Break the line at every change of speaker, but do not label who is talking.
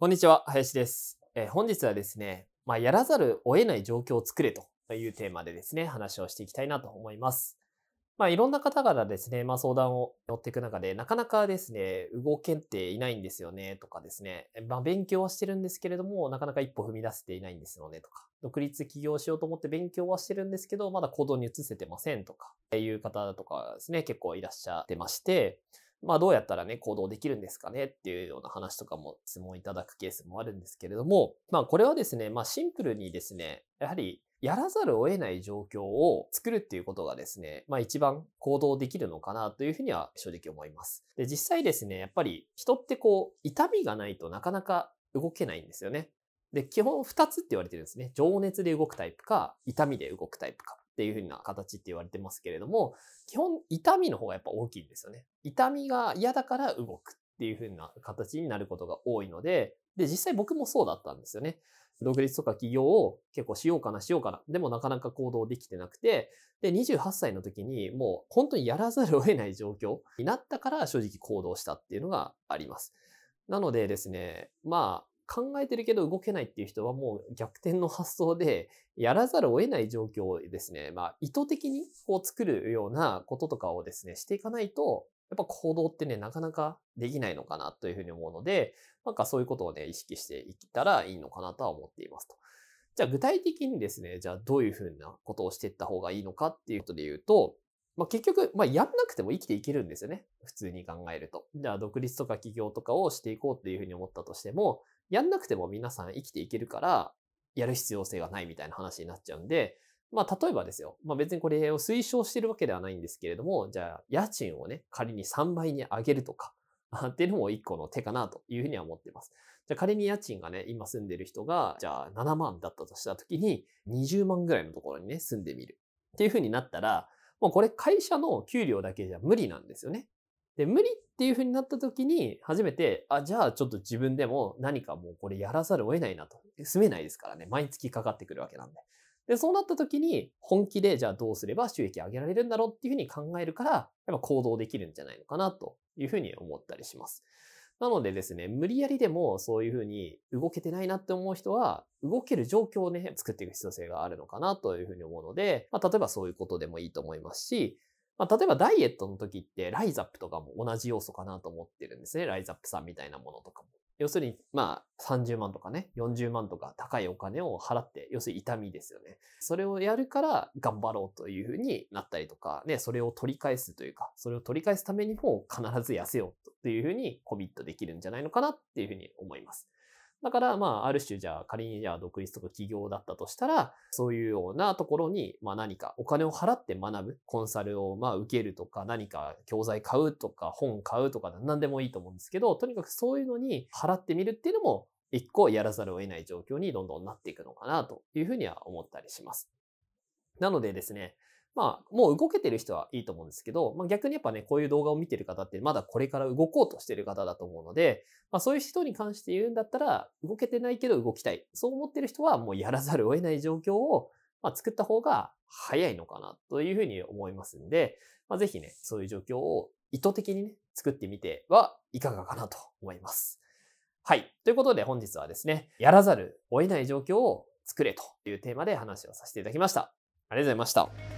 こんにちは林です、えー本日はですね、まあ、やらざるを得ない状況を作れというテーマでですね話をしていきたいなと思います。まあ、いろんな方々ですね、まあ、相談を乗っていく中で、なかなかですね、動けていないんですよね、とかですね、まあ、勉強はしてるんですけれども、なかなか一歩踏み出せていないんですよね、とか、独立起業しようと思って勉強はしてるんですけど、まだ行動に移せてません、とか、いう方とかですね、結構いらっしゃってまして、まあどうやったらね、行動できるんですかねっていうような話とかも質問いただくケースもあるんですけれども、まあこれはですね、まあシンプルにですね、やはりやらざるを得ない状況を作るっていうことがですね、まあ一番行動できるのかなというふうには正直思います。で、実際ですね、やっぱり人ってこう、痛みがないとなかなか動けないんですよね。で、基本2つって言われてるんですね。情熱で動くタイプか、痛みで動くタイプかっていうふうな形って言われてますけれども、基本痛みの方がやっぱ大きいんですよね。痛みが嫌だから動くっていうふうな形になることが多いので、で、実際僕もそうだったんですよね。独立とか起業を結構しようかなしようかな。でもなかなか行動できてなくて、で、28歳の時にもう本当にやらざるを得ない状況になったから正直行動したっていうのがあります。なのでですね、まあ、考えてるけど動けないっていう人はもう逆転の発想で、やらざるを得ない状況をですね、まあ意図的にこう作るようなこととかをですね、していかないと、やっぱ行動ってね、なかなかできないのかなというふうに思うので、なんかそういうことをね、意識していったらいいのかなとは思っていますと。じゃあ具体的にですね、じゃあどういうふうなことをしていった方がいいのかっていうことで言うと、まあ、結局、まあ、やんなくても生きていけるんですよね。普通に考えると。じゃあ独立とか起業とかをしていこうっていうふうに思ったとしても、やんなくても皆さん生きていけるから、やる必要性がないみたいな話になっちゃうんで、まあ、例えばですよ。まあ、別にこれを推奨してるわけではないんですけれども、じゃあ、家賃をね、仮に3倍に上げるとか、っていうのも一個の手かなというふうには思ってます。じゃあ仮に家賃がね、今住んでる人が、じゃあ7万だったとしたときに、20万ぐらいのところにね、住んでみる。っていうふうになったら、もうこれ会社の給料だけじゃ無理なんですよね。で、無理っっていうふうになった時に、初めて、あ、じゃあちょっと自分でも何かもうこれやらざるを得ないなと。住めないですからね。毎月かかってくるわけなんで。で、そうなった時に、本気でじゃあどうすれば収益上げられるんだろうっていうふうに考えるから、やっぱ行動できるんじゃないのかなというふうに思ったりします。なのでですね、無理やりでもそういうふうに動けてないなって思う人は、動ける状況をね、作っていく必要性があるのかなというふうに思うので、まあ、例えばそういうことでもいいと思いますし、まあ、例えばダイエットの時ってライザップとかも同じ要素かなと思ってるんですね。ライザップさんみたいなものとかも。要するに、まあ、30万とかね、40万とか高いお金を払って、要するに痛みですよね。それをやるから頑張ろうというふうになったりとか、ね、それを取り返すというか、それを取り返すためにも必ず痩せようというふうにコミットできるんじゃないのかなっていうふうに思います。だから、まあ、ある種、じゃあ、仮にじゃあ、独立とか起業だったとしたら、そういうようなところに、まあ何かお金を払って学ぶ、コンサルをまあ受けるとか、何か教材買うとか、本買うとか、何でもいいと思うんですけど、とにかくそういうのに払ってみるっていうのも、一個やらざるを得ない状況にどんどんなっていくのかなというふうには思ったりします。なのでですね、まあ、もう動けてる人はいいと思うんですけど、まあ、逆にやっぱね、こういう動画を見てる方ってまだこれから動こうとしてる方だと思うので、まあ、そういう人に関して言うんだったら、動けてないけど動きたい。そう思ってる人はもうやらざるを得ない状況を、まあ、作った方が早いのかなというふうに思いますんで、まあ、ぜひね、そういう状況を意図的にね、作ってみてはいかがかなと思います。はい。ということで本日はですね、やらざるを得ない状況を作れというテーマで話をさせていただきました。ありがとうございました。